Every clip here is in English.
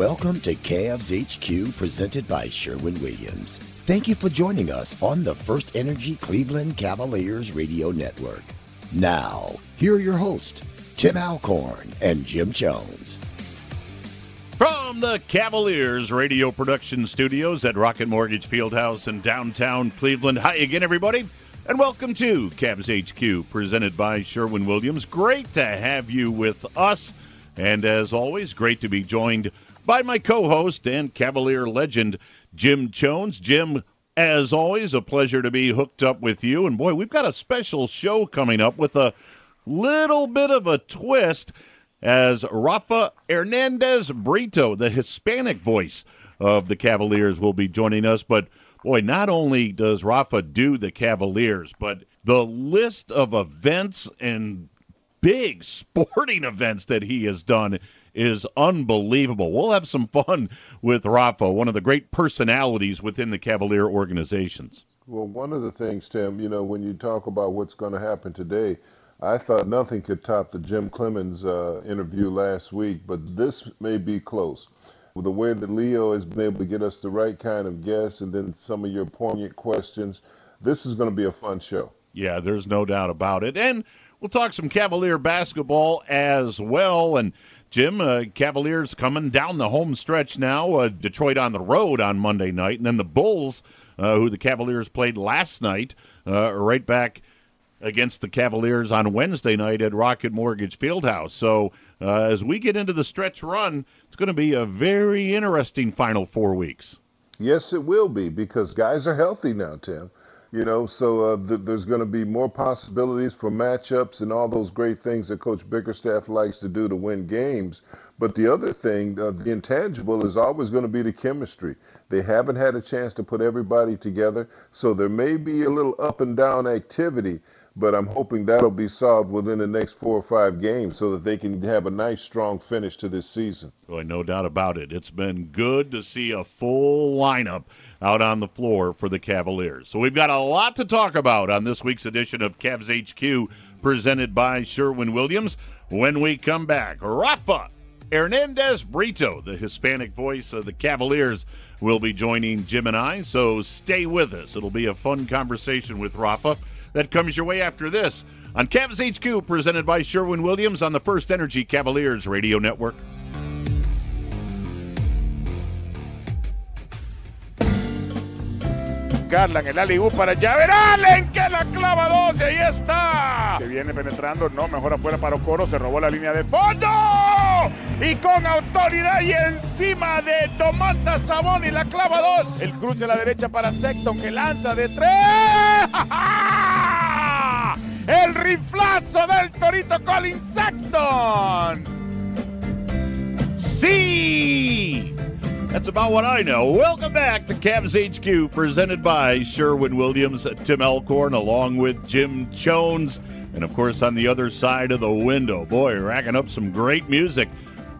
Welcome to Cavs HQ presented by Sherwin Williams. Thank you for joining us on the First Energy Cleveland Cavaliers Radio Network. Now, here are your hosts, Tim Alcorn and Jim Chones. From the Cavaliers Radio Production Studios at Rocket Mortgage Fieldhouse in downtown Cleveland. Hi again, everybody, and welcome to Cavs HQ presented by Sherwin Williams. Great to have you with us. And as always, great to be joined by my co host and Cavalier legend, Jim Chones. Jim, as always, a pleasure to be hooked up with you. And boy, we've got a special show coming up with a little bit of a twist as Rafa Hernandez Brito, the Hispanic voice of the Cavaliers, will be joining us. But boy, not only does Rafa do the Cavaliers, but the list of events and big sporting events that he has done is unbelievable. We'll have some fun with Rafa, one of the great personalities within the Cavalier organizations. Well, one of the things, Tim, you know, when you talk about what's going to happen today, I thought nothing could top the Jim Clemens uh, interview last week, but this may be close. With the way that Leo has been able to get us the right kind of guests and then some of your poignant questions, this is going to be a fun show. Yeah, there's no doubt about it. And we'll talk some Cavalier basketball as well. And Jim, uh, Cavaliers coming down the home stretch now. Uh, Detroit on the road on Monday night, and then the Bulls, uh, who the Cavaliers played last night, uh, right back against the Cavaliers on Wednesday night at Rocket Mortgage Fieldhouse. So uh, as we get into the stretch run, it's going to be a very interesting final four weeks. Yes, it will be because guys are healthy now, Tim. You know, so uh, th- there's going to be more possibilities for matchups and all those great things that Coach Bickerstaff likes to do to win games. But the other thing, uh, the intangible, is always going to be the chemistry. They haven't had a chance to put everybody together, so there may be a little up and down activity. But I'm hoping that'll be solved within the next four or five games so that they can have a nice, strong finish to this season. Boy, no doubt about it. It's been good to see a full lineup out on the floor for the Cavaliers. So we've got a lot to talk about on this week's edition of Cavs HQ presented by Sherwin Williams. When we come back, Rafa Hernandez Brito, the Hispanic voice of the Cavaliers, will be joining Jim and I. So stay with us. It'll be a fun conversation with Rafa that comes your way after this on Cavs HQ presented by Sherwin Williams on the First Energy Cavaliers Radio Network. Garland, el Alibu para Javer Allen, que la clava 12, ahí está. Que viene penetrando, no, mejor afuera para Ocoro, se robó la línea de fondo. Y con autoridad y encima de Domantas Saboni, la clava 2. El cruce a la derecha para Sexton, que lanza de tres. El riflazo del Torito Colin Sexton. Sí. That's about what I know. Welcome back to Cavs HQ, presented by Sherwin Williams, Tim Alcorn, along with Jim Chones. And of course, on the other side of the window, boy, racking up some great music.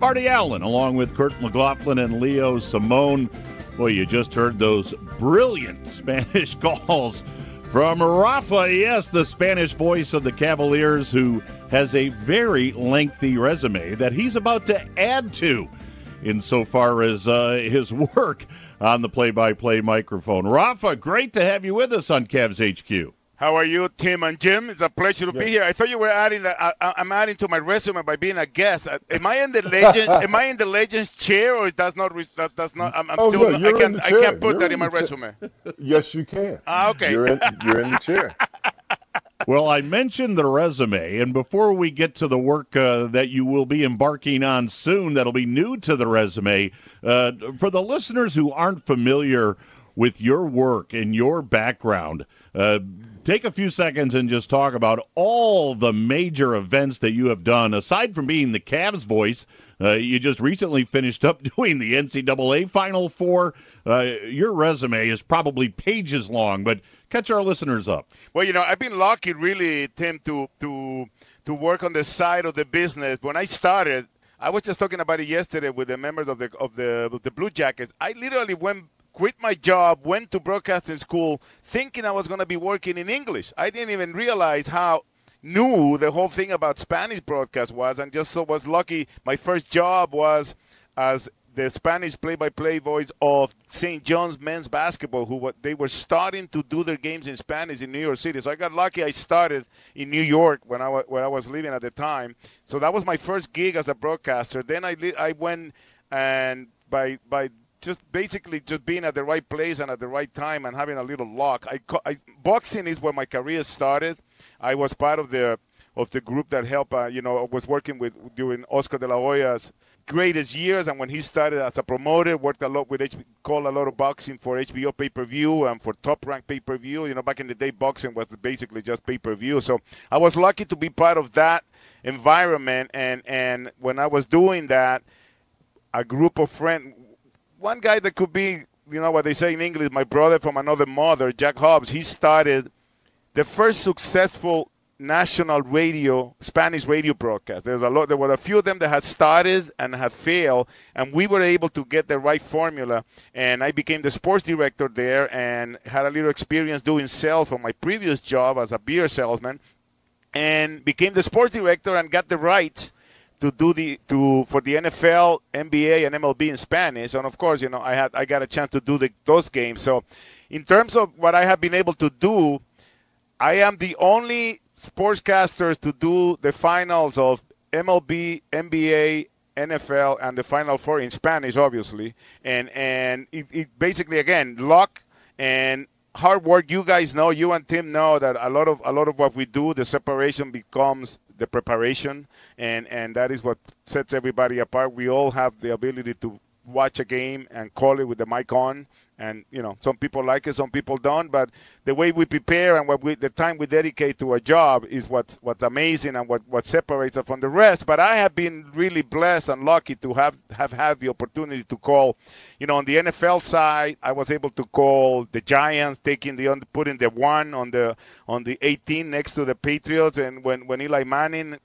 Marty Allen, along with Kurt McLaughlin and Leo Simone. Boy, you just heard those brilliant Spanish calls from Rafa. Yes, the Spanish voice of the Cavaliers, who has a very lengthy resume that he's about to add to insofar as uh, his work on the play by play microphone. Rafa, great to have you with us on Cavs HQ. How are you, Tim and Jim? It's a pleasure to be here. I thought you were adding. I, am adding to my resume by being a guest. Uh, am I in the legends? am I in the legends chair, or does not? That does not. I'm, I'm oh, still. No, I can. I can't put you're that in, in my resume. Yes, you can. Ah, okay. You're in, you're in the chair. well, I mentioned the resume, and before we get to the work uh, that you will be embarking on soon, that'll be new to the resume. Uh, for the listeners who aren't familiar with your work and your background. Uh, take a few seconds and just talk about all the major events that you have done. Aside from being the Cavs voice, uh, you just recently finished up doing the NCAA Final Four. Uh, your resume is probably pages long, but catch our listeners up. Well, you know, I've been lucky, really, Tim, to to to work on the side of the business. When I started, I was just talking about it yesterday with the members of the of the of the Blue Jackets. I literally went quit my job, went to broadcasting school, thinking I was going to be working in English. I didn't even realize how new the whole thing about Spanish broadcast was, and just so was lucky. My first job was as the Spanish play-by-play voice of St. John's men's basketball, who they were starting to do their games in Spanish in New York City. So I got lucky. I started in New York when I where I was living at the time. So that was my first gig as a broadcaster. Then I I went and by by just basically just being at the right place and at the right time and having a little luck. I, I boxing is where my career started. I was part of the of the group that helped. Uh, you know, was working with during Oscar de la Hoya's greatest years, and when he started as a promoter, worked a lot with HB, called a lot of boxing for HBO pay per view and for Top Rank pay per view. You know, back in the day, boxing was basically just pay per view. So I was lucky to be part of that environment, and and when I was doing that, a group of friends one guy that could be, you know what they say in English, my brother from another mother, Jack Hobbs, he started the first successful national radio, Spanish radio broadcast. There's a lot. There were a few of them that had started and had failed, and we were able to get the right formula. And I became the sports director there, and had a little experience doing sales from my previous job as a beer salesman, and became the sports director and got the rights to do the to for the NFL, NBA, and MLB in Spanish. And of course, you know, I had I got a chance to do the, those games. So, in terms of what I have been able to do, I am the only sportscaster to do the finals of MLB, NBA, NFL, and the Final Four in Spanish, obviously. And and it, it basically again luck and hard work. You guys know, you and Tim know that a lot of a lot of what we do, the separation becomes the preparation, and and that is what sets everybody apart. We all have the ability to watch a game and call it with the mic on and you know some people like it some people don't but the way we prepare and what we, the time we dedicate to a job is what's what's amazing and what, what separates us from the rest. But i have been really blessed and lucky to have have had the opportunity to call you know on the nfl side i was able to call the giants taking the putting the one on the on the 18 next to the patriots. And when when eli manning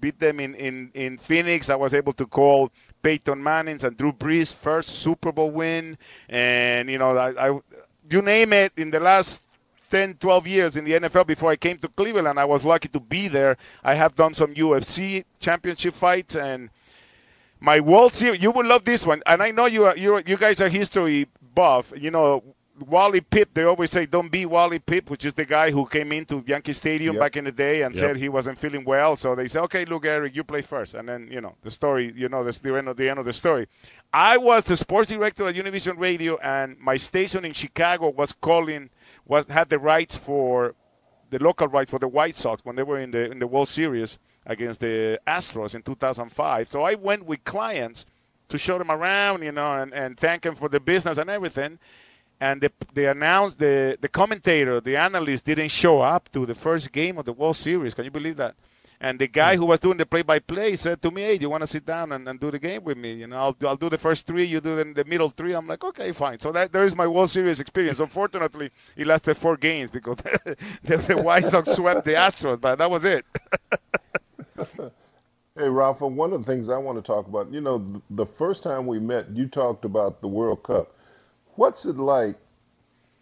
beat them in in in phoenix i was able to call Peyton Manning's and Drew Brees' first Super Bowl win, and you know, I, I, you name it, in the last 10, 12 years in the NFL before I came to Cleveland, I was lucky to be there. I have done some UFC championship fights and my World Series. You will love this one, and I know you are you you guys are history buff. You know Wally Pipp, they always say, don't be Wally Pipp, which is the guy who came into Yankee Stadium yep. back in the day and yep. said he wasn't feeling well. So they say, okay, Lou Gehrig, you play first. And then, you know, the story, you know, that's the end of the end of the story. I was the sports director at Univision Radio, and my station in Chicago was calling, was had the rights for the local rights for the White Sox when they were in the in the World Series against the Astros in 2005. So I went with clients to show them around, you know, and, and thank them for the business and everything and the, they announced the, the commentator, the analyst didn't show up to the first game of the World Series. Can you believe that? And the guy hmm. who was doing the play-by-play said to me, "Hey, do you want to sit down and, and do the game with me? You know, I'll, I'll do the first three, you do the, the middle three." I'm like, "Okay, fine." So that there is my World Series experience. Unfortunately, it lasted four games because the, the White Sox swept the Astros, but that was it. Hey, Rafa, one of the things I want to talk about, you know, the first time we met, you talked about the World Cup. What's it like?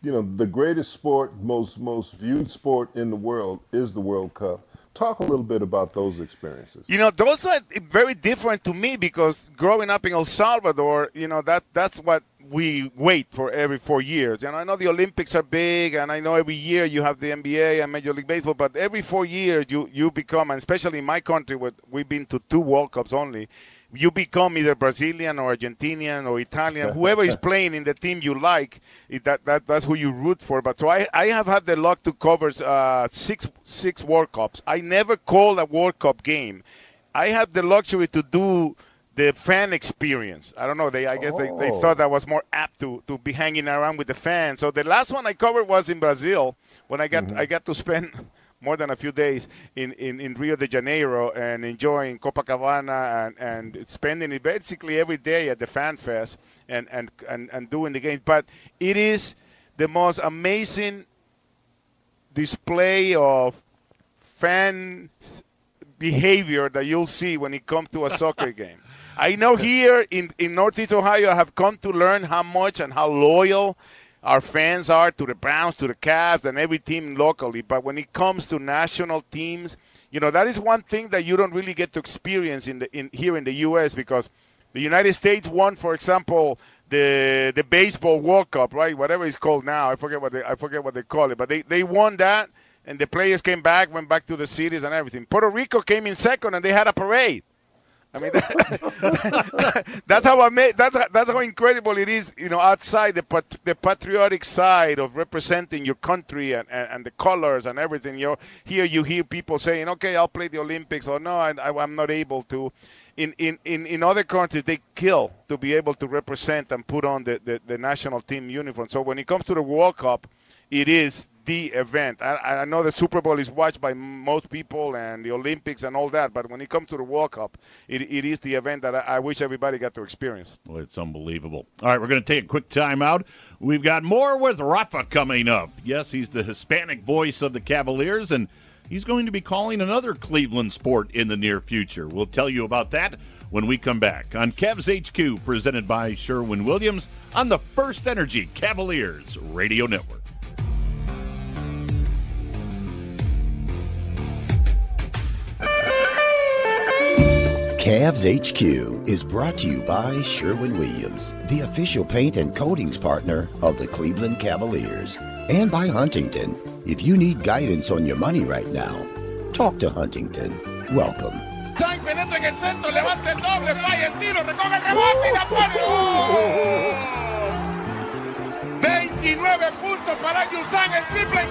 You know, the greatest sport, most most viewed sport in the world is the World Cup. Talk a little bit about those experiences. You know, those are very different to me because growing up in El Salvador, you know, that that's what we wait for every four years. And I know the Olympics are big, and I know every year you have the NBA and Major League Baseball, but every four years you, you become, and especially in my country, where we've been to two World Cups only, you become either Brazilian or Argentinian or Italian, whoever is playing in the team you like, that, that that's who you root for. But so I, I have had the luck to cover uh, six six World Cups. I never called a World Cup game. I have the luxury to do the fan experience. I don't know. They I guess oh. they, they oh. thought that was more apt to, to be hanging around with the fans. So the last one I covered was in Brazil when I got mm-hmm. I got to spend more than a few days in, in, in Rio de Janeiro and enjoying Copacabana and, and spending it basically every day at the Fan Fest and, and, and, and doing the games. But it is the most amazing display of fan behavior that you'll see when it comes to a soccer game. I know here in, in Northeast Ohio, I have come to learn how much and how loyal our fans are to the Browns, to the Cavs, and every team locally. But when it comes to national teams, you know that is one thing that you don't really get to experience in the in here in the U.S. because the United States won, for example, the the baseball World Cup, right? Whatever it's called now, I forget what they I forget what they call it, but they they won that, and the players came back, went back to the cities and everything. Puerto Rico came in second, and they had a parade. I mean, that's how I made. That's that's how incredible it is. You know, outside the pat, the patriotic side of representing your country and, and, and, the colors and everything. You here you hear people saying, "Okay, I'll play the Olympics," or "No, I, am not able to." In, in, in, in other countries, they kill to be able to represent and put on the, the, the national team uniform. So when it comes to the World Cup, it is the event. I, I, know the Super Bowl is watched by most people and the Olympics and all that, but when it comes to the World Cup, it, it is the event that I, I wish everybody got to experience. Well, it's unbelievable. All right, we're going to take a quick timeout. We've got more with Rafa coming up. Yes, he's the Hispanic voice of the Cavaliers, and he's going to be calling another Cleveland sport in the near future. We'll tell you about that when we come back on Cavs HQ, presented by Sherwin Williams on the First Energy Cavaliers Radio Network. Cavs HQ is brought to you by Sherwin Williams, the official paint and coatings partner of the Cleveland Cavaliers, and by Huntington. If you need guidance on your money right now, talk to Huntington. Welcome. penetra en el centro, levanta el doble, falla el tiro, recoge el rebote y la pone. 29 puntos para Yusan, el triple.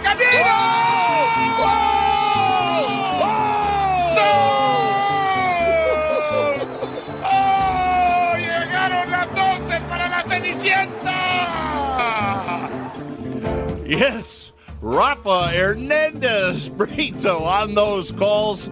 Cenicienta! Yes, Rafa Hernandez Brito on those calls.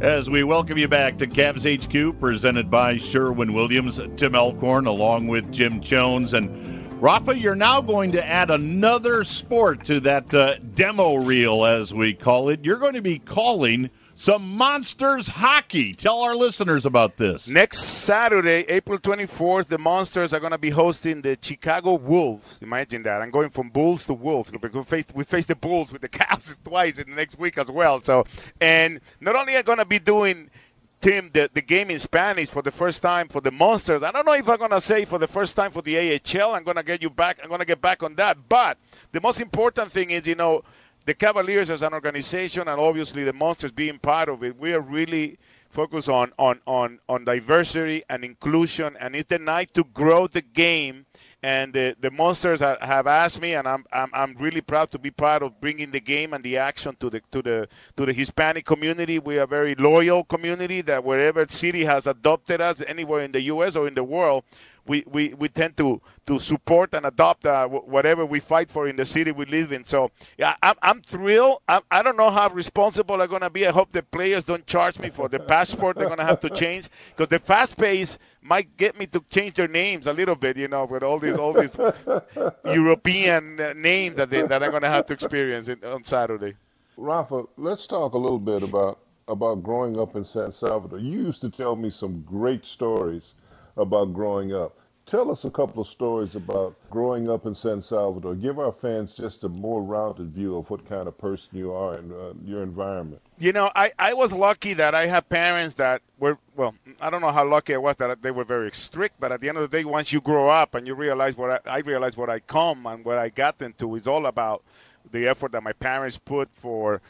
As we welcome you back to Cavs HQ, presented by Sherwin Williams, Tim Alcorn, along with Jim Chones. And Rafa, you're now going to add another sport to that uh, demo reel, as we call it. You're going to be calling some Monsters hockey. Tell our listeners about this. Next Saturday, April 24th, the Monsters are going to be hosting the Chicago Wolves. Imagine that. I'm going from Bulls to Wolves. We face, we the Bulls with the Cavs twice in the next week as well. So, and not only are going to be doing Tim, the, the game in Spanish for the first time for the Monsters. I don't know if I'm going to say for the first time for the AHL. I'm to get you back. I'm going to get back on that. But the most important thing is, you know, the Cavaliers as an organization and obviously the Monsters being part of it, we are really focused on, on, on, on diversity and inclusion. And it's the night to grow the game and the, the monsters have asked me, and I'm, I'm I'm really proud to be part of bringing the game and the action to the to the to the Hispanic community. We are a very loyal community that wherever city has adopted us, anywhere in the U.S. or in the world, we, we, we tend to, to support and adopt uh, whatever we fight for in the city we live in. So yeah, I'm, I'm thrilled. I'm, I don't know how responsible I'm going to be. I hope the players don't charge me for the passport they're going to have to change because the fast pace might get me to change their names a little bit, you know, with all these all these European uh, names that, they, that I'm going to have to experience in, on Saturday. Rafa, let's talk a little bit about about growing up in San Salvador. You used to tell me some great stories about growing up. Tell us a couple of stories about growing up in San Salvador. Give our fans just a more rounded view of what kind of person you are and uh, your environment. You know, I, I was lucky that I had parents that were, well, I don't know how lucky I was that they were very strict, but at the end of the day, once you grow up and you realize what I, I realized what I come and what I got into is all about the effort that my parents put for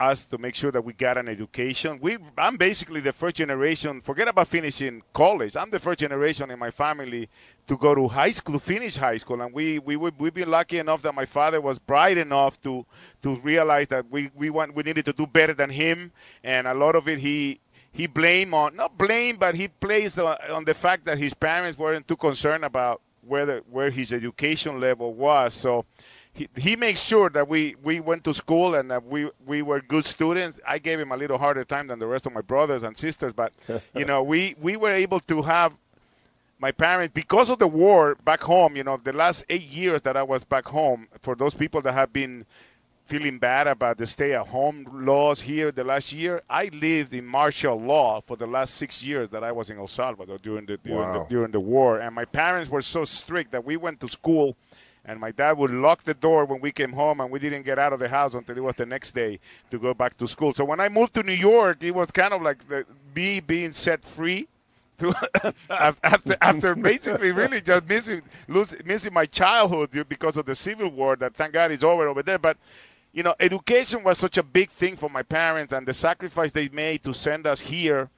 us to make sure that we got an education. We, I'm basically the first generation. Forget about finishing college. I'm the first generation in my family to go to high school, finish high school, and we we we've been lucky enough that my father was bright enough to to realize that we we want we needed to do better than him, and a lot of it he he blame on not blame, but he placed on the fact that his parents weren't too concerned about where where his education level was. So he, he makes sure that we, we went to school and that we, we were good students. I gave him a little harder time than the rest of my brothers and sisters, but you know we, we were able to have my parents because of the war back home. You know the last eight years that I was back home. For those people that have been feeling bad about the stay-at-home laws here the last year, I lived in martial law for the last six years that I was in El Salvador during the during, wow. the, during the war, and my parents were so strict that we went to school and my dad would lock the door when we came home and we didn't get out of the house until it was the next day to go back to school. So when i moved to new york it was kind of like the, me being set free after, after basically really just missing losing, missing my childhood because of the civil war that thank god is over over there. But you know education was such a big thing for my parents and the sacrifice they made to send us here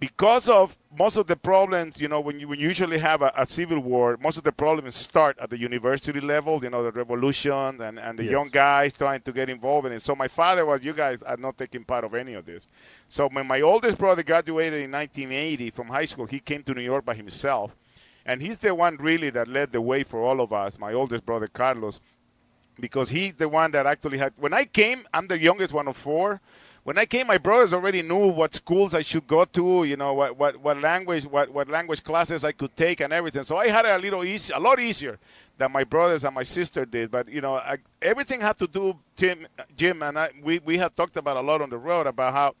because of most of the problems, you know, when you, when you usually have a, a, civil war, most of the problems start at the university level, you know, the revolution and, and the yes. young guys trying to get involved in it. So my father was, you guys are not taking part of any of this. So when my oldest brother graduated in 1980 from high school, he came to New York by himself. And he's the one really that led the way for all of us, my oldest brother Carlos, because he's the one that actually had. When I came, I'm the youngest one of four when I came, my brothers already knew what schools I should go to, you know, what, what, what language what, what language classes I could take and everything. So I had it a little easy, a lot easier than my brothers and my sister did. But you know, I, everything had to do Tim, Jim, and I. We we had talked about a lot on the road about how,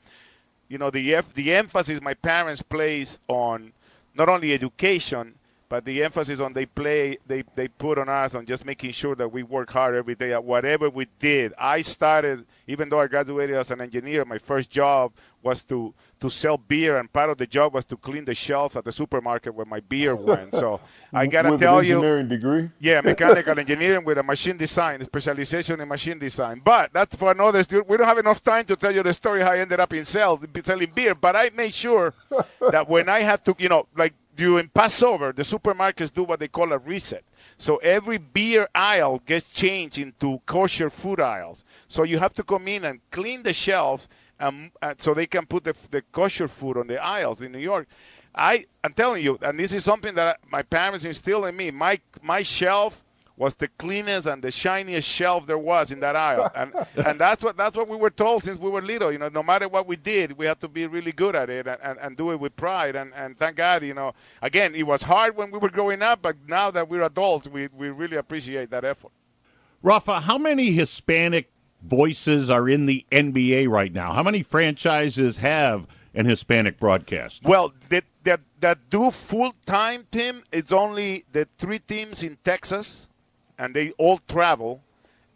you know, the the emphasis my parents place on not only education but the emphasis on they play they, they put on us on just making sure that we work hard every day at whatever we did. I started even though i graduated as an engineer my first job was to to sell beer and part of the job was to clean the shelf at the supermarket where my beer went so i gotta with tell engineering you degree yeah mechanical engineering with a machine design specialization in machine design but that's for another we don't have enough time to tell you the story how i ended up in sales selling beer but i made sure that when i had to you know like during Passover, the supermarkets do what they call a reset. So every beer aisle gets changed into kosher food aisles. So you have to come in and clean the shelf, um, uh, so they can put the, the kosher food on the aisles in New York. I, I'm telling you, and this is something that my parents instilled in me. My my shelf was the cleanest and the shiniest shelf there was in that aisle. And and that's what that's what we were told since we were little. You know, no matter what we did, we had to be really good at it and, and, and do it with pride. And, and thank God, you know, again, it was hard when we were growing up, but now that we're adults, we, we really appreciate that effort. Rafa, how many Hispanic voices are in the NBA right now? How many franchises have an Hispanic broadcast? Well, that that that do full time, Tim, it's only the three teams in Texas and they all travel,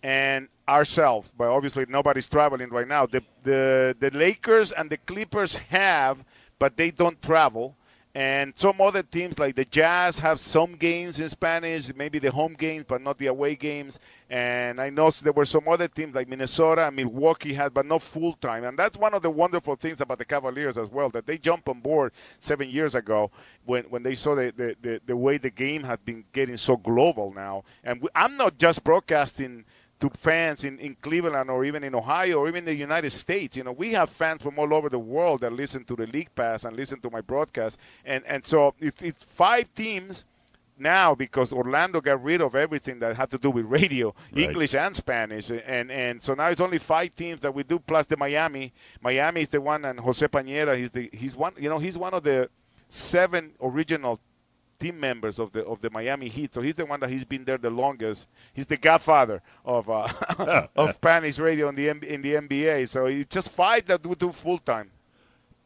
and ourselves, but obviously nobody's traveling right now. The the the Lakers and the Clippers have, but they don't travel. And some other teams like the Jazz have some games in Spanish, maybe the home games, but not the away games. And I know there were some other teams like Minnesota and Milwaukee had, but not full time. And that's one of the wonderful things about the Cavaliers as well, that they jumped on board seven years ago when, when they saw the, the, the, the way the game had been getting so global now. And I'm not just broadcasting – to fans in, in Cleveland or even in Ohio or even the United States. You know, we have fans from all over the world that listen to the League Pass and listen to my broadcast. And, and so it's, it's five teams now because Orlando got rid of everything that had to do with radio, right. English and Spanish, and and so now it's only five teams that we do plus the Miami. Miami is the one, and Jose Paneda, he's the he's one. You know, he's one of the seven original team members of the of the Miami Heat. So he's the one that he's been there the longest. He's the godfather of uh, of Spanish radio in the in the NBA. So it's just five that we do full time.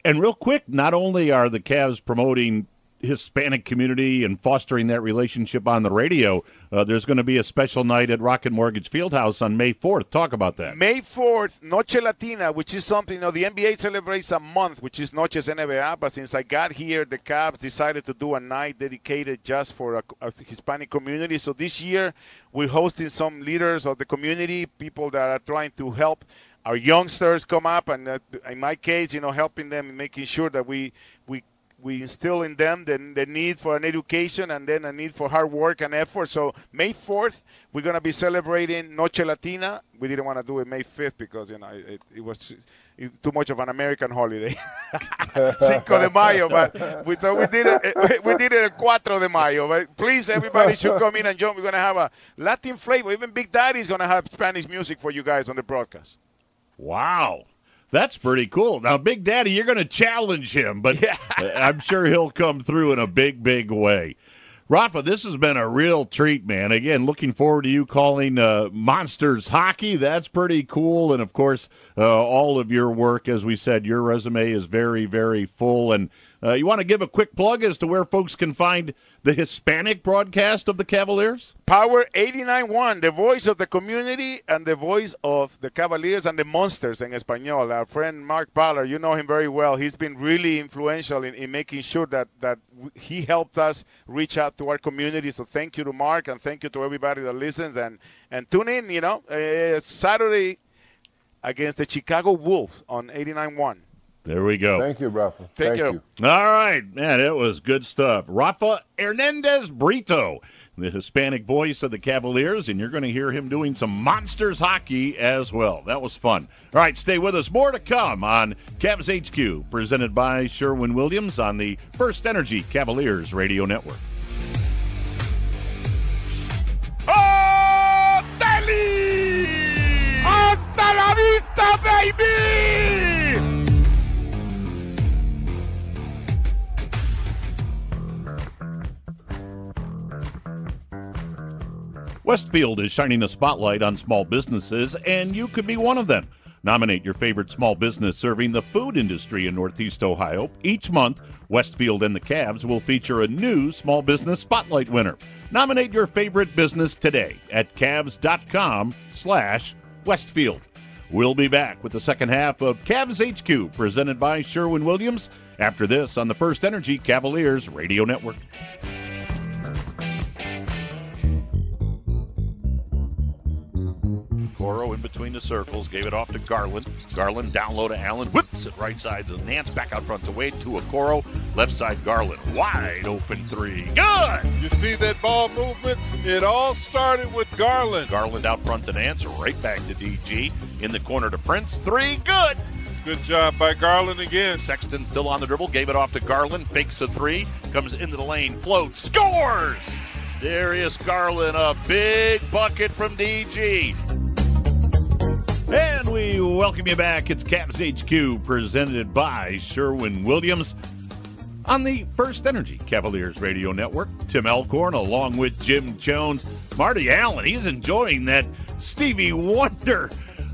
And real quick, not only are the Cavs promoting Hispanic community and fostering that relationship on the radio. Uh, there's going to be a special night at Rocket Mortgage Fieldhouse on May 4th. Talk about that. May 4th, Noche Latina, which is something, you know, the NBA celebrates a month, which is Noches NBA, but since I got here, the Cavs decided to do a night dedicated just for a, a Hispanic community. So this year, we're hosting some leaders of the community, people that are trying to help our youngsters come up and uh, in my case you know helping them and making sure that we we we instill in them the, the need for an education and then a need for hard work and effort. So May 4th, we're going to be celebrating Noche Latina. We didn't want to do it May 5th because, you know, it, it was too much of an American holiday. Cinco de Mayo, but we, so we did it. We did it at Cuatro de Mayo. But please, everybody should come in and join. We're going to have a Latin flavor. Even Big Daddy is going to have Spanish music for you guys on the broadcast. Wow. That's pretty cool. Now, Big Daddy, you're going to challenge him, but yeah. I'm sure he'll come through in a big, big way. Rafa, this has been a real treat, man. Again, looking forward to you calling uh, Monsters Hockey. That's pretty cool. And of course, uh, all of your work, as we said, your resume is very, very full. And uh, you want to give a quick plug as to where folks can find the Hispanic broadcast of the Cavaliers? Power 89.1, the voice of the community and the voice of the Cavaliers and the Monsters in Espanol. Our friend Mark Ballard, you know him very well. He's been really influential in, in making sure that, that he helped us reach out to our community. So thank you to Mark and thank you to everybody that listens. And, and tune in, you know, uh, Saturday against the Chicago Wolves on 89.1. There we go. Thank you, Rafa. Thank, Thank you. you. All right, man, it was good stuff. Rafa Hernandez Brito, the Hispanic voice of the Cavaliers, and you're going to hear him doing some monsters hockey as well. That was fun. All right, stay with us. More to come on Cavs HQ, presented by Sherwin Williams on the First Energy Cavaliers Radio Network. Oh, Deli! Hasta la vista, baby! Westfield is shining a spotlight on small businesses, and you could be one of them. Nominate your favorite small business serving the food industry in Northeast Ohio. Each month, Westfield and the Cavs will feature a new small business spotlight winner. Nominate your favorite business today at Cavs.com slash Westfield. We'll be back with the second half of Cavs HQ presented by Sherwin Williams after this on the First Energy Cavaliers Radio Network. In between the circles, gave it off to Garland. Garland down low to Allen, whips it right side to Nance, back out front to Wade, to Okoro, left side Garland, wide open three. Good! You see that ball movement? It all started with Garland. Garland out front to Nance, right back to DG. In the corner to Prince, three, good! Good job by Garland again. Sexton still on the dribble, gave it off to Garland, fakes a three, comes into the lane, floats, scores! Darius Garland, a big bucket from DG. And we welcome you back. It's Cavs HQ presented by Sherwin Williams on the First Energy Cavaliers Radio Network. Tim Alcorn along with Jim Chones. Marty Allen, he's enjoying that Stevie Wonder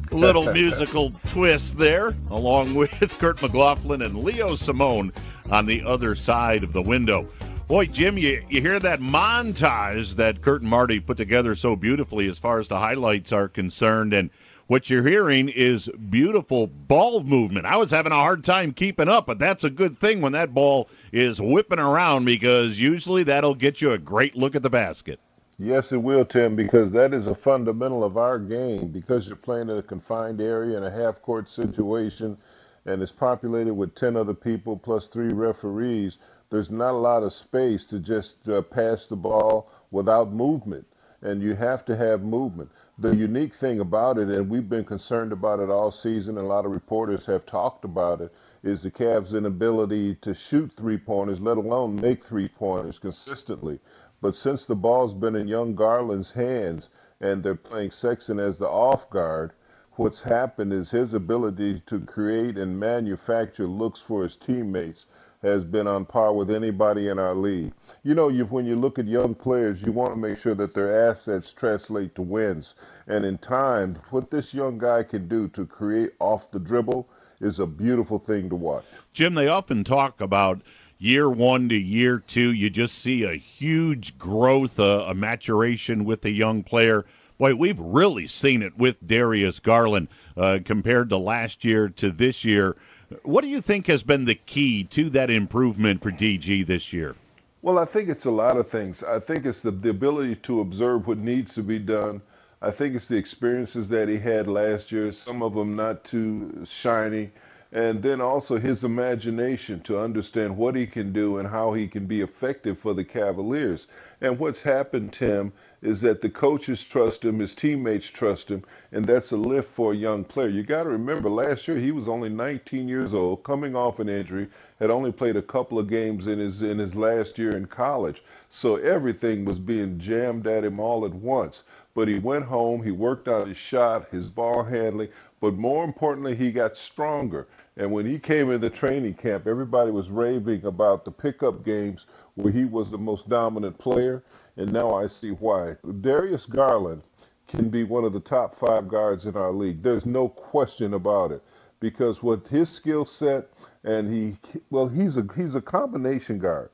little musical twist there, along with Kurt McLaughlin and Leo Simone on the other side of the window. Boy, Jim, you, you hear that montage that Kurt and Marty put together so beautifully as far as the highlights are concerned. And what you're hearing is beautiful ball movement. I was having a hard time keeping up, but that's a good thing when that ball is whipping around because usually that'll get you a great look at the basket. Yes, it will, Tim, because that is a fundamental of our game. Because you're playing in a confined area in a half court situation and it's populated with 10 other people plus three referees, there's not a lot of space to just uh, pass the ball without movement. And you have to have movement the unique thing about it, and we've been concerned about it all season, and a lot of reporters have talked about it, is the Cavs' inability to shoot three pointers, let alone make three pointers consistently. But since the ball's been in young Garland's hands and they're playing Sexton as the off guard, what's happened is his ability to create and manufacture looks for his teammates has been on par with anybody in our league. You know, you, when you look at young players, you want to make sure that their assets translate to wins. And in time, what this young guy can do to create off the dribble is a beautiful thing to watch. Jim, they often talk about year one to year two. You just see a huge growth, a, a maturation with a young player. Boy, we've really seen it with Darius Garland uh, compared to last year to this year. What do you think has been the key to that improvement for DG this year? Well, I think it's a lot of things. I think it's the, the ability to observe what needs to be done. I think it's the experiences that he had last year, some of them not too shiny, and then also his imagination to understand what he can do and how he can be effective for the Cavaliers. And what's happened, Tim, is that the coaches trust him, his teammates trust him, and that's a lift for a young player. You got to remember, last year he was only 19 years old, coming off an injury, had only played a couple of games in his in his last year in college. So everything was being jammed at him all at once. But he went home, he worked on his shot, his ball handling, but more importantly, he got stronger. And when he came into training camp, everybody was raving about the pickup games where he was the most dominant player and now I see why. Darius Garland can be one of the top five guards in our league. There's no question about it because with his skill set and he well he's a he's a combination guard.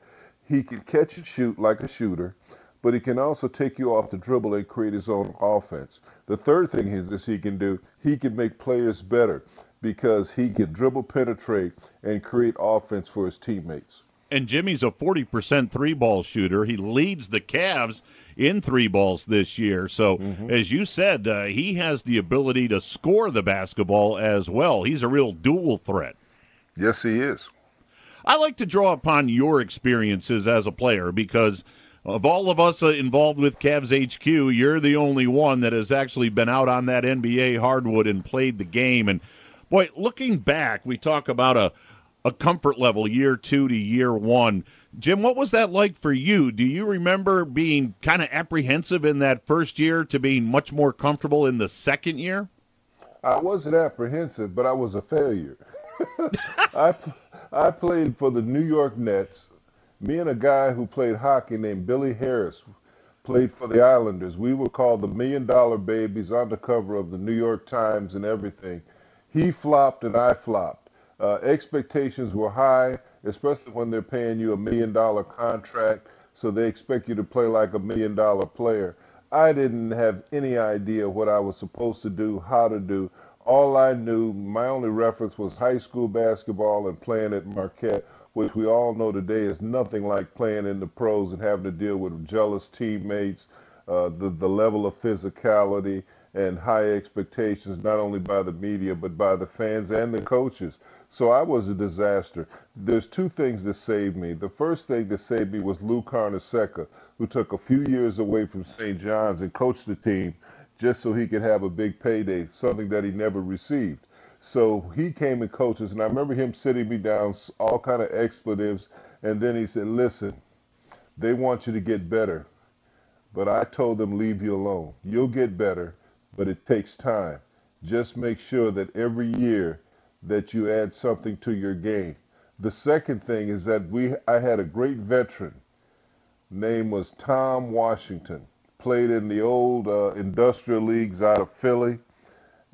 He can catch and shoot like a shooter, but he can also take you off the dribble and create his own offense. The third thing is, he can do he can make players better because he can dribble penetrate and create offense for his teammates and Jimmy's a 40% three ball shooter. He leads the Cavs in three balls this year. So, mm-hmm. as you said, uh, he has the ability to score the basketball as well. He's a real dual threat. Yes, he is. I like to draw upon your experiences as a player because of all of us uh, involved with Cavs HQ, you're the only one that has actually been out on that NBA hardwood and played the game. And boy, looking back, we talk about a a comfort level year two to year one. Jim, what was that like for you? Do you remember being kind of apprehensive in that first year to being much more comfortable in the second year? I wasn't apprehensive, but I was a failure. I I played for the New York Nets. Me and a guy who played hockey named Billy Harris played for the Islanders. We were called the Million Dollar Babies on the cover of the New York Times and everything. He flopped and I flopped. Uh, expectations were high, especially when they're paying you a million dollar contract, so they expect you to play like a million dollar player. I didn't have any idea what I was supposed to do, how to do. All I knew, my only reference was high school basketball and playing at Marquette, which we all know today is nothing like playing in the pros and having to deal with jealous teammates, uh, the, the level of physicality and high expectations, not only by the media, but by the fans and the coaches. So I was a disaster. There's two things that saved me. The first thing that saved me was Lou Carnesecca, who took a few years away from St. John's and coached the team just so he could have a big payday, something that he never received. So he came and coached us, and I remember him sitting me down, all kind of expletives, and then he said, "Listen, they want you to get better, but I told them leave you alone. You'll get better, but it takes time. Just make sure that every year that you add something to your game. The second thing is that we I had a great veteran. Name was Tom Washington. Played in the old uh, industrial leagues out of Philly.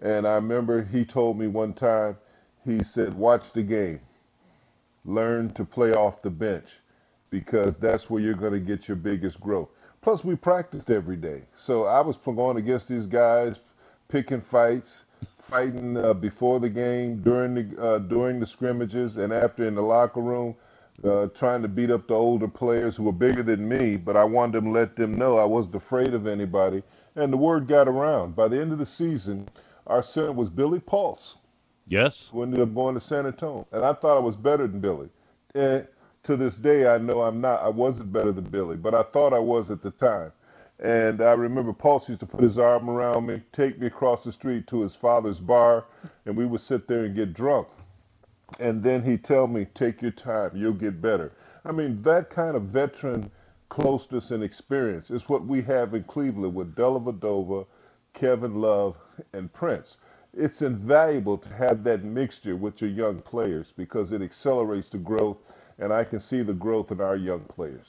And I remember he told me one time, he said, watch the game. Learn to play off the bench because that's where you're going to get your biggest growth. Plus, we practiced every day. So I was going against these guys, picking fights, fighting uh, before the game, during the uh, during the scrimmages, and after in the locker room, uh, trying to beat up the older players who were bigger than me. But I wanted to let them know I wasn't afraid of anybody, and the word got around. By the end of the season, our center was Billy Paultz. Yes. Who ended up going to San Antonio, and I thought I was better than Billy. And to this day, I know I'm not. I wasn't better than Billy, but I thought I was at the time. And I remember Paultz used to put his arm around me, take me across the street to his father's bar, and we would sit there and get drunk. And then he'd tell me, Take your time, you'll get better. I mean, that kind of veteran closeness and experience is what we have in Cleveland with Dellavedova, Kevin Love, and Prince. It's invaluable to have that mixture with your young players because it accelerates the growth, and I can see the growth in our young players.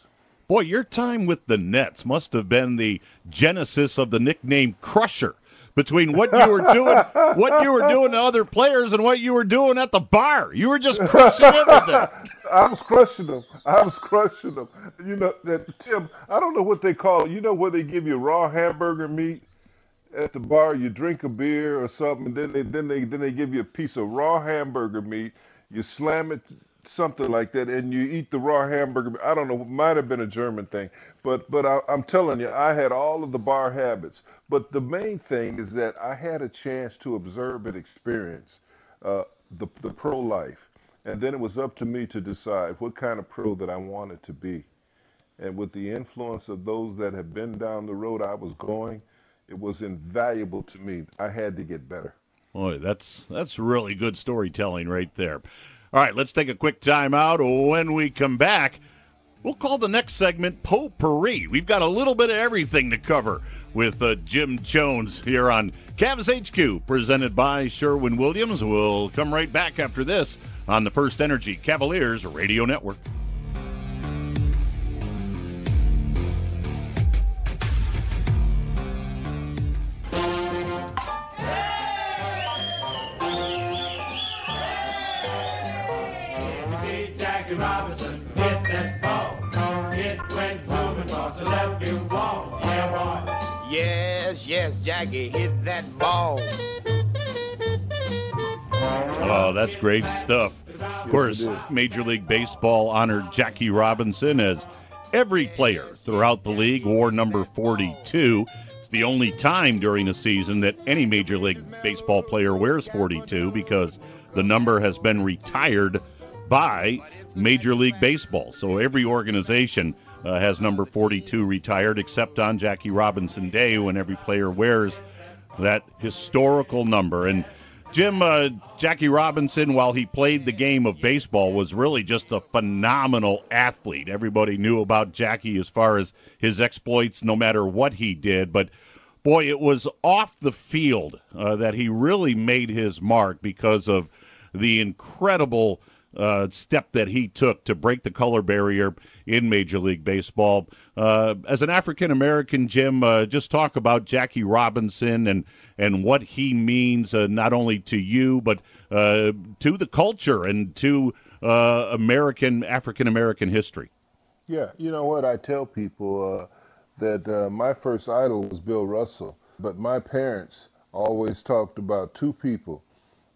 Boy, your time with the Nets must have been the genesis of the nickname Crusher. Between what you were doing, what you were doing to other players, and what you were doing at the bar, you were just crushing everything. I was crushing them. I was crushing them. You know that Tim. I don't know what they call it. You know where they give you raw hamburger meat at the bar. You drink a beer or something, and then they then they then they give you a piece of raw hamburger meat. You slam it something like that, and you eat the raw hamburger. I don't know, might have been a German thing, but but I, I'm telling you, I had all of the bar habits. But the main thing is that I had a chance to observe and experience uh, the the pro life, and then it was up to me to decide what kind of pro that I wanted to be. And with the influence of those that have been down the road I was going, it was invaluable to me. I had to get better. Boy, that's that's really good storytelling right there. All right, let's take a quick time out. When we come back, we'll call the next segment Potpourri. We've got a little bit of everything to cover with uh, Jim Chones here on Cavs HQ, presented by Sherwin Williams. We'll come right back after this on the First Energy Cavaliers Radio Network. Yes, yes, Jackie hit that ball. Oh, that's great stuff. Of course, Major League Baseball honored Jackie Robinson as every player throughout the league wore number 42. It's the only time during a season that any Major League Baseball player wears 42 because the number has been retired by Major League Baseball. So every organization uh, has number 42 retired, except on Jackie Robinson Day when every player wears that historical number. And Jim, uh, Jackie Robinson, while he played the game of baseball, was really just a phenomenal athlete. Everybody knew about Jackie as far as his exploits, no matter what he did. But boy, it was off the field uh, that he really made his mark because of the incredible uh, step that he took to break the color barrier in Major League Baseball. Uh, as an African American, Jim, uh, just talk about Jackie Robinson and and what he means uh, not only to you but uh, to the culture and to uh, American African American history. Yeah, you know what I tell people that my first idol was Bill Russell, but my parents always talked about two people.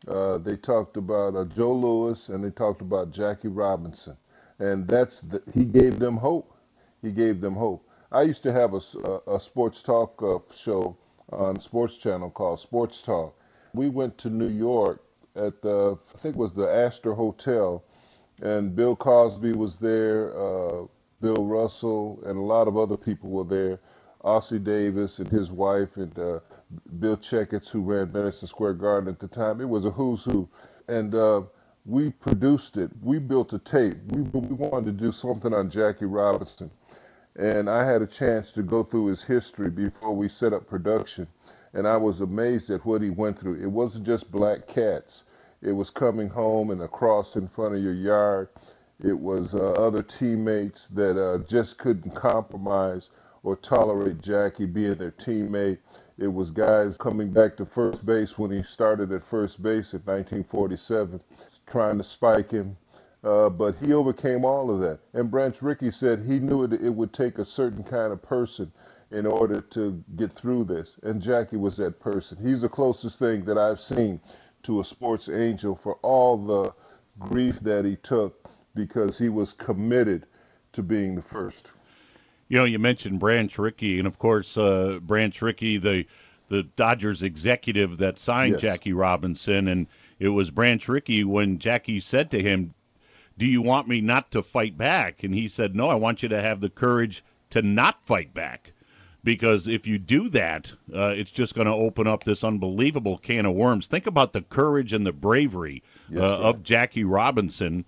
Uh, they talked about uh, Joe Louis and they talked about Jackie Robinson, and that's the, he gave them hope. He gave them hope. I used to have a, a, a sports talk uh, show on Sports Channel called Sports Talk. We went to New York at the I think it was the Astor Hotel, and Bill Cosby was there, uh, Bill Russell, and a lot of other people were there. Ossie Davis and his wife and uh, Bill Checketts, who ran Madison Square Garden at the time. It was a who's who. And uh, we produced it. We built a tape. We, we wanted to do something on Jackie Robinson. And I had a chance to go through his history before we set up production. And I was amazed at what he went through. It wasn't just black cats. It was coming home and across in front of your yard. It was uh, other teammates that uh, just couldn't compromise or tolerate Jackie being their teammate. It was guys coming back to first base when he started at first base in 1947, trying to spike him. Uh, but he overcame all of that. And Branch Rickey said he knew it, it would take a certain kind of person in order to get through this. And Jackie was that person. He's the closest thing that I've seen to a sports angel for all the grief that he took because he was committed to being the first. You know, you mentioned Branch Rickey, and of course, uh, Branch Rickey, the the Dodgers executive that signed Yes. Jackie Robinson, and it was Branch Rickey when Jackie said to him, "Do you want me not to fight back?" And he said, "No, I want you to have the courage to not fight back." Because if you do that, uh, it's just going to open up this unbelievable can of worms. Think about the courage and the bravery Yes, uh, of Jackie Robinson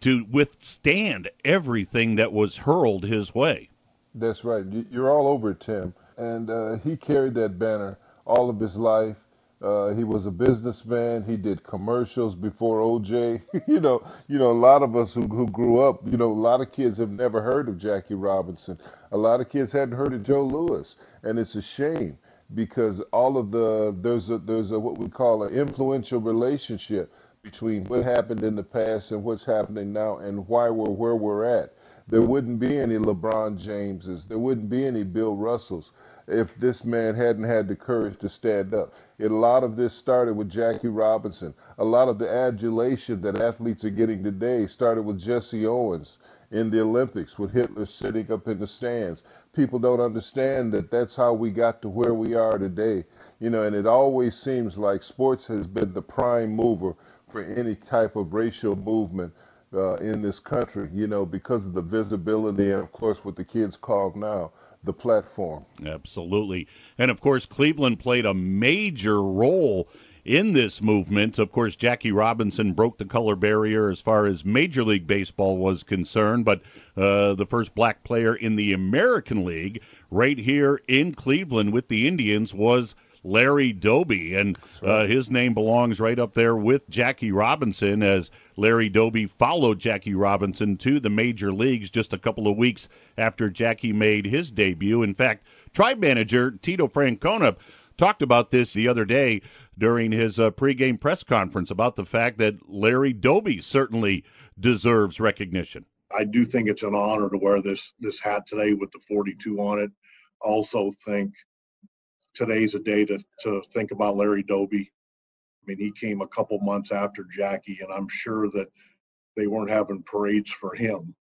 to withstand everything that was hurled his way. That's right. You- You're all over Tim. And uh, he carried that banner all of his life. Uh, he was a businessman. He did commercials before OJ. you know, you know, a lot of us who, who grew up, you know, a lot of kids have never heard of Jackie Robinson. A lot of kids hadn't heard of Joe Louis, and it's a shame because all of the there's a there's a what we call an influential relationship between what happened in the past and what's happening now, and why we're where we're at. There wouldn't be any LeBron Jameses. There wouldn't be any Bill Russells if this man hadn't had the courage to stand up. It, a lot of this started with Jackie Robinson. A lot of the adulation that athletes are getting today started with Jesse Owens in the Olympics with Hitler sitting up in the stands. People don't understand that that's how we got to where we are today. You know, and it always seems like sports has been the prime mover for any type of racial movement uh, in this country, you know, because of the visibility and, of course, what the kids call now the platform. Absolutely. And of course, Cleveland played a major role in this movement. Of course, Jackie Robinson broke the color barrier as far as Major League Baseball was concerned, but uh, the first black player in the American League right here in Cleveland with the Indians was. Larry Doby, and uh, his name belongs right up there with Jackie Robinson as Larry Doby followed Jackie Robinson to the major leagues just a couple of weeks after Jackie made his debut. In fact, tribe manager Tito Francona talked about this the other day during his uh, pregame press conference about the fact that Larry Doby certainly deserves recognition. I do think it's an honor to wear this this hat today with the 42 on it. Also think today's a day to, to think about Larry Doby. I mean, he came a couple months after Jackie, and I'm sure that they weren't having parades for him.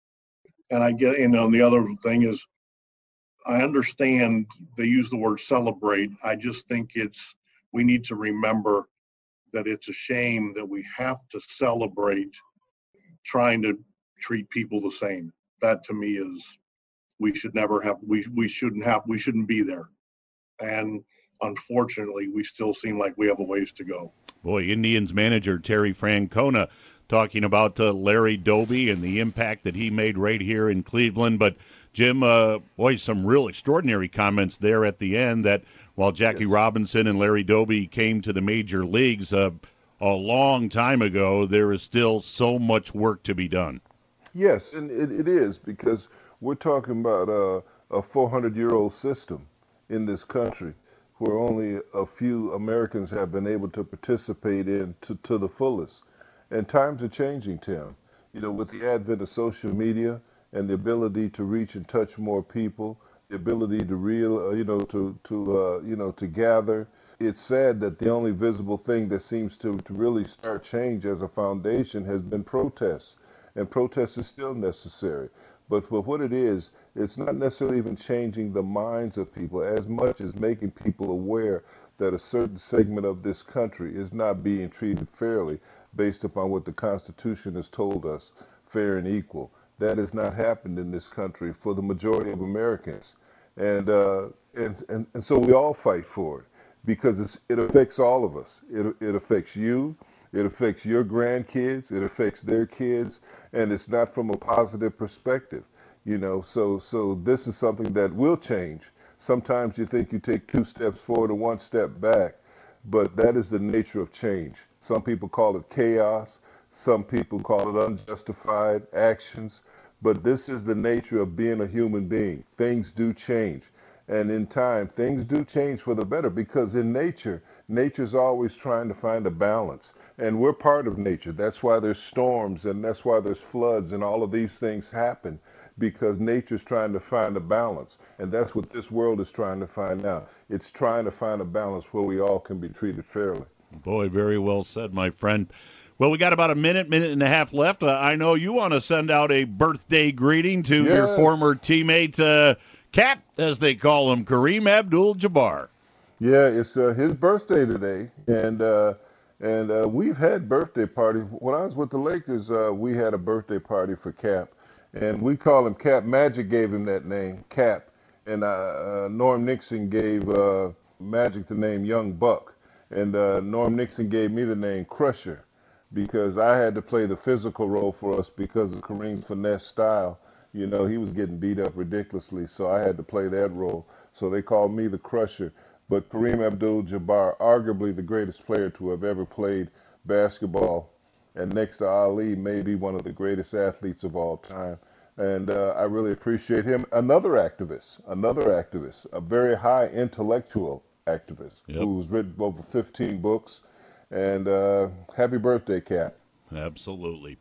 And I get, and on the other thing is, I understand they use the word celebrate. I just think it's, we need to remember that it's a shame that we have to celebrate trying to treat people the same. That to me is, we should never have, we, we shouldn't have, we shouldn't be there. And unfortunately, we still seem like we have a ways to go. Boy, Indians manager Terry Francona talking about uh, Larry Doby and the impact that he made right here in Cleveland. But Jim, uh, boy, some real extraordinary comments there at the end. That while Jackie Robinson and Larry Doby came to the major leagues uh, a long time ago, there is still so much work to be done. Yes, and it, it is because we're talking about uh, a 400 year old system in this country where only a few Americans have been able to participate in to, to the fullest. And times are changing, Tim. You know, with the advent of social media and the ability to reach and touch more people, the ability to real, uh, you know, to to uh, you know to gather. It's sad that the only visible thing that seems to, to really start change as a foundation has been protests, and protests is still necessary. But for what it is, it's not necessarily even changing the minds of people as much as making people aware that a certain segment of this country is not being treated fairly based upon what the Constitution has told us, fair and equal. That has not happened in this country for the majority of Americans. And, uh, and, and, and so we all fight for it because it affects all of us. It, it affects you, it affects your grandkids, it affects their kids, and it's not from a positive perspective. You know, so so this is something that will change. Sometimes you think you take two steps forward and one step back, but that is the nature of change. Some people call it chaos, some people call it unjustified actions, but this is the nature of being a human being. Things do change. And in time, things do change for the better because in nature, nature's always trying to find a balance. And we're part of nature. That's why there's storms and that's why there's floods and all of these things happen because nature's trying to find a balance. And that's what this world is trying to find now. It's trying to find a balance where we all can be treated fairly. Boy, very well said, my friend. Well, we got about a minute, minute and a half left. Uh, I know you want to send out a birthday greeting to Yes. your former teammate, uh, Cap, as they call him, Kareem Abdul-Jabbar. Yeah, it's uh, his birthday today, and uh, and uh, we've had birthday parties. When I was with the Lakers, uh, we had a birthday party for Cap, and we call him Cap. Magic gave him that name, Cap, and uh, uh, Norm Nixon gave uh, Magic the name Young Buck, and uh, Norm Nixon gave me the name Crusher, because I had to play the physical role for us because of Kareem's finesse style. You know, he was getting beat up ridiculously, so I had to play that role. So they called me the Crusher. But Kareem Abdul-Jabbar, arguably the greatest player to have ever played basketball, and next to Ali, maybe one of the greatest athletes of all time. And uh, I really appreciate him. Another activist, another activist, a very high intellectual activist Yep. who's written over 15 books. And uh, happy birthday, Cap. Absolutely.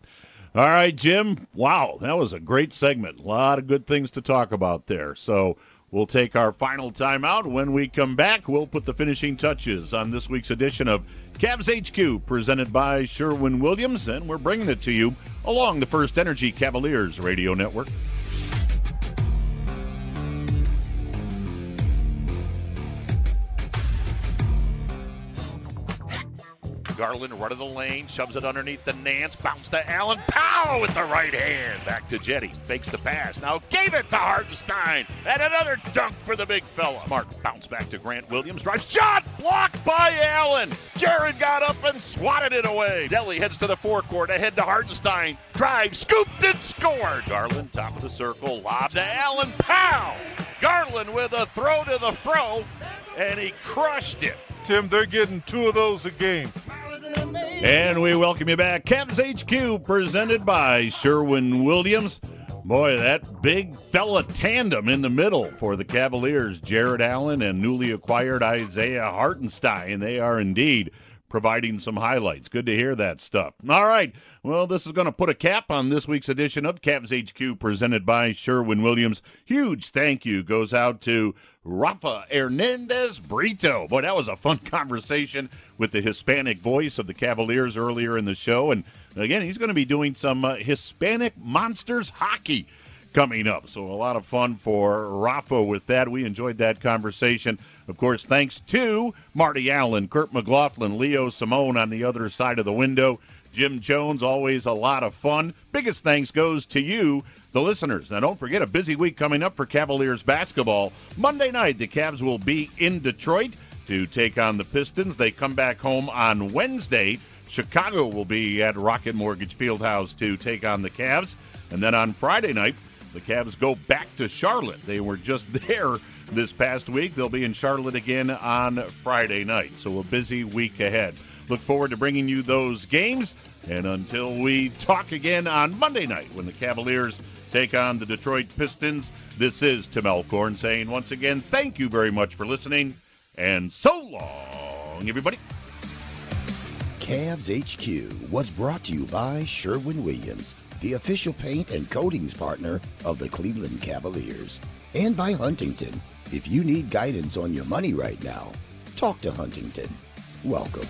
All right, Jim. Wow, that was a great segment. A lot of good things to talk about there. So we'll take our final timeout. When we come back, we'll put the finishing touches on this week's edition of Cavs HQ, presented by Sherwin Williams, and we're bringing it to you along the First Energy Cavaliers radio network. Garland, run of the lane, shoves it underneath the Nance, bounce to Allen, pow with the right hand. Back to Jetty, fakes the pass, now gave it to Hartenstein, and another dunk for the big fella. Smart bounce back to Grant Williams, drive shot, blocked by Allen. Jarrett got up and swatted it away. Delly heads to the forecourt, ahead to Hartenstein, drive, scooped and scored. Garland, top of the circle, lob to Allen, pow. Garland with a throw to the fro, and he crushed it. Tim, they're getting two of those a game. And we welcome you back. Cavs HQ presented by Sherwin Williams. Boy, that big fella tandem in the middle for the Cavaliers, Jarrett Allen and newly acquired Isaiah Hartenstein. They are indeed providing some highlights. Good to hear that stuff. All right. Well, this is going to put a cap on this week's edition of Cavs HQ presented by Sherwin Williams. Huge thank you goes out to Rafa Hernandez Brito. Boy, that was a fun conversation with the Hispanic voice of the Cavaliers earlier in the show. And again, he's going to be doing some uh, Hispanic Monsters hockey coming up. So a lot of fun for Rafa with that. We enjoyed that conversation. Of course, thanks to Marty Allen, Kurt McLaughlin, Leo Simone on the other side of the window. Jim Chones, always a lot of fun. Biggest thanks goes to you, the listeners. Now, don't forget a busy week coming up for Cavaliers basketball. Monday night, the Cavs will be in Detroit to take on the Pistons. They come back home on Wednesday. Chicago will be at Rocket Mortgage Fieldhouse to take on the Cavs. And then on Friday night, the Cavs go back to Charlotte. They were just there this past week. They'll be in Charlotte again on Friday night. So a busy week ahead. Look forward to bringing you those games. And until we talk again on Monday night when the Cavaliers take on the Detroit Pistons, this is Tim Alcorn saying once again, thank you very much for listening. And so long, everybody. Cavs HQ was brought to you by Sherwin Williams, the official paint and coatings partner of the Cleveland Cavaliers, and by Huntington. If you need guidance on your money right now, talk to Huntington. Welcome.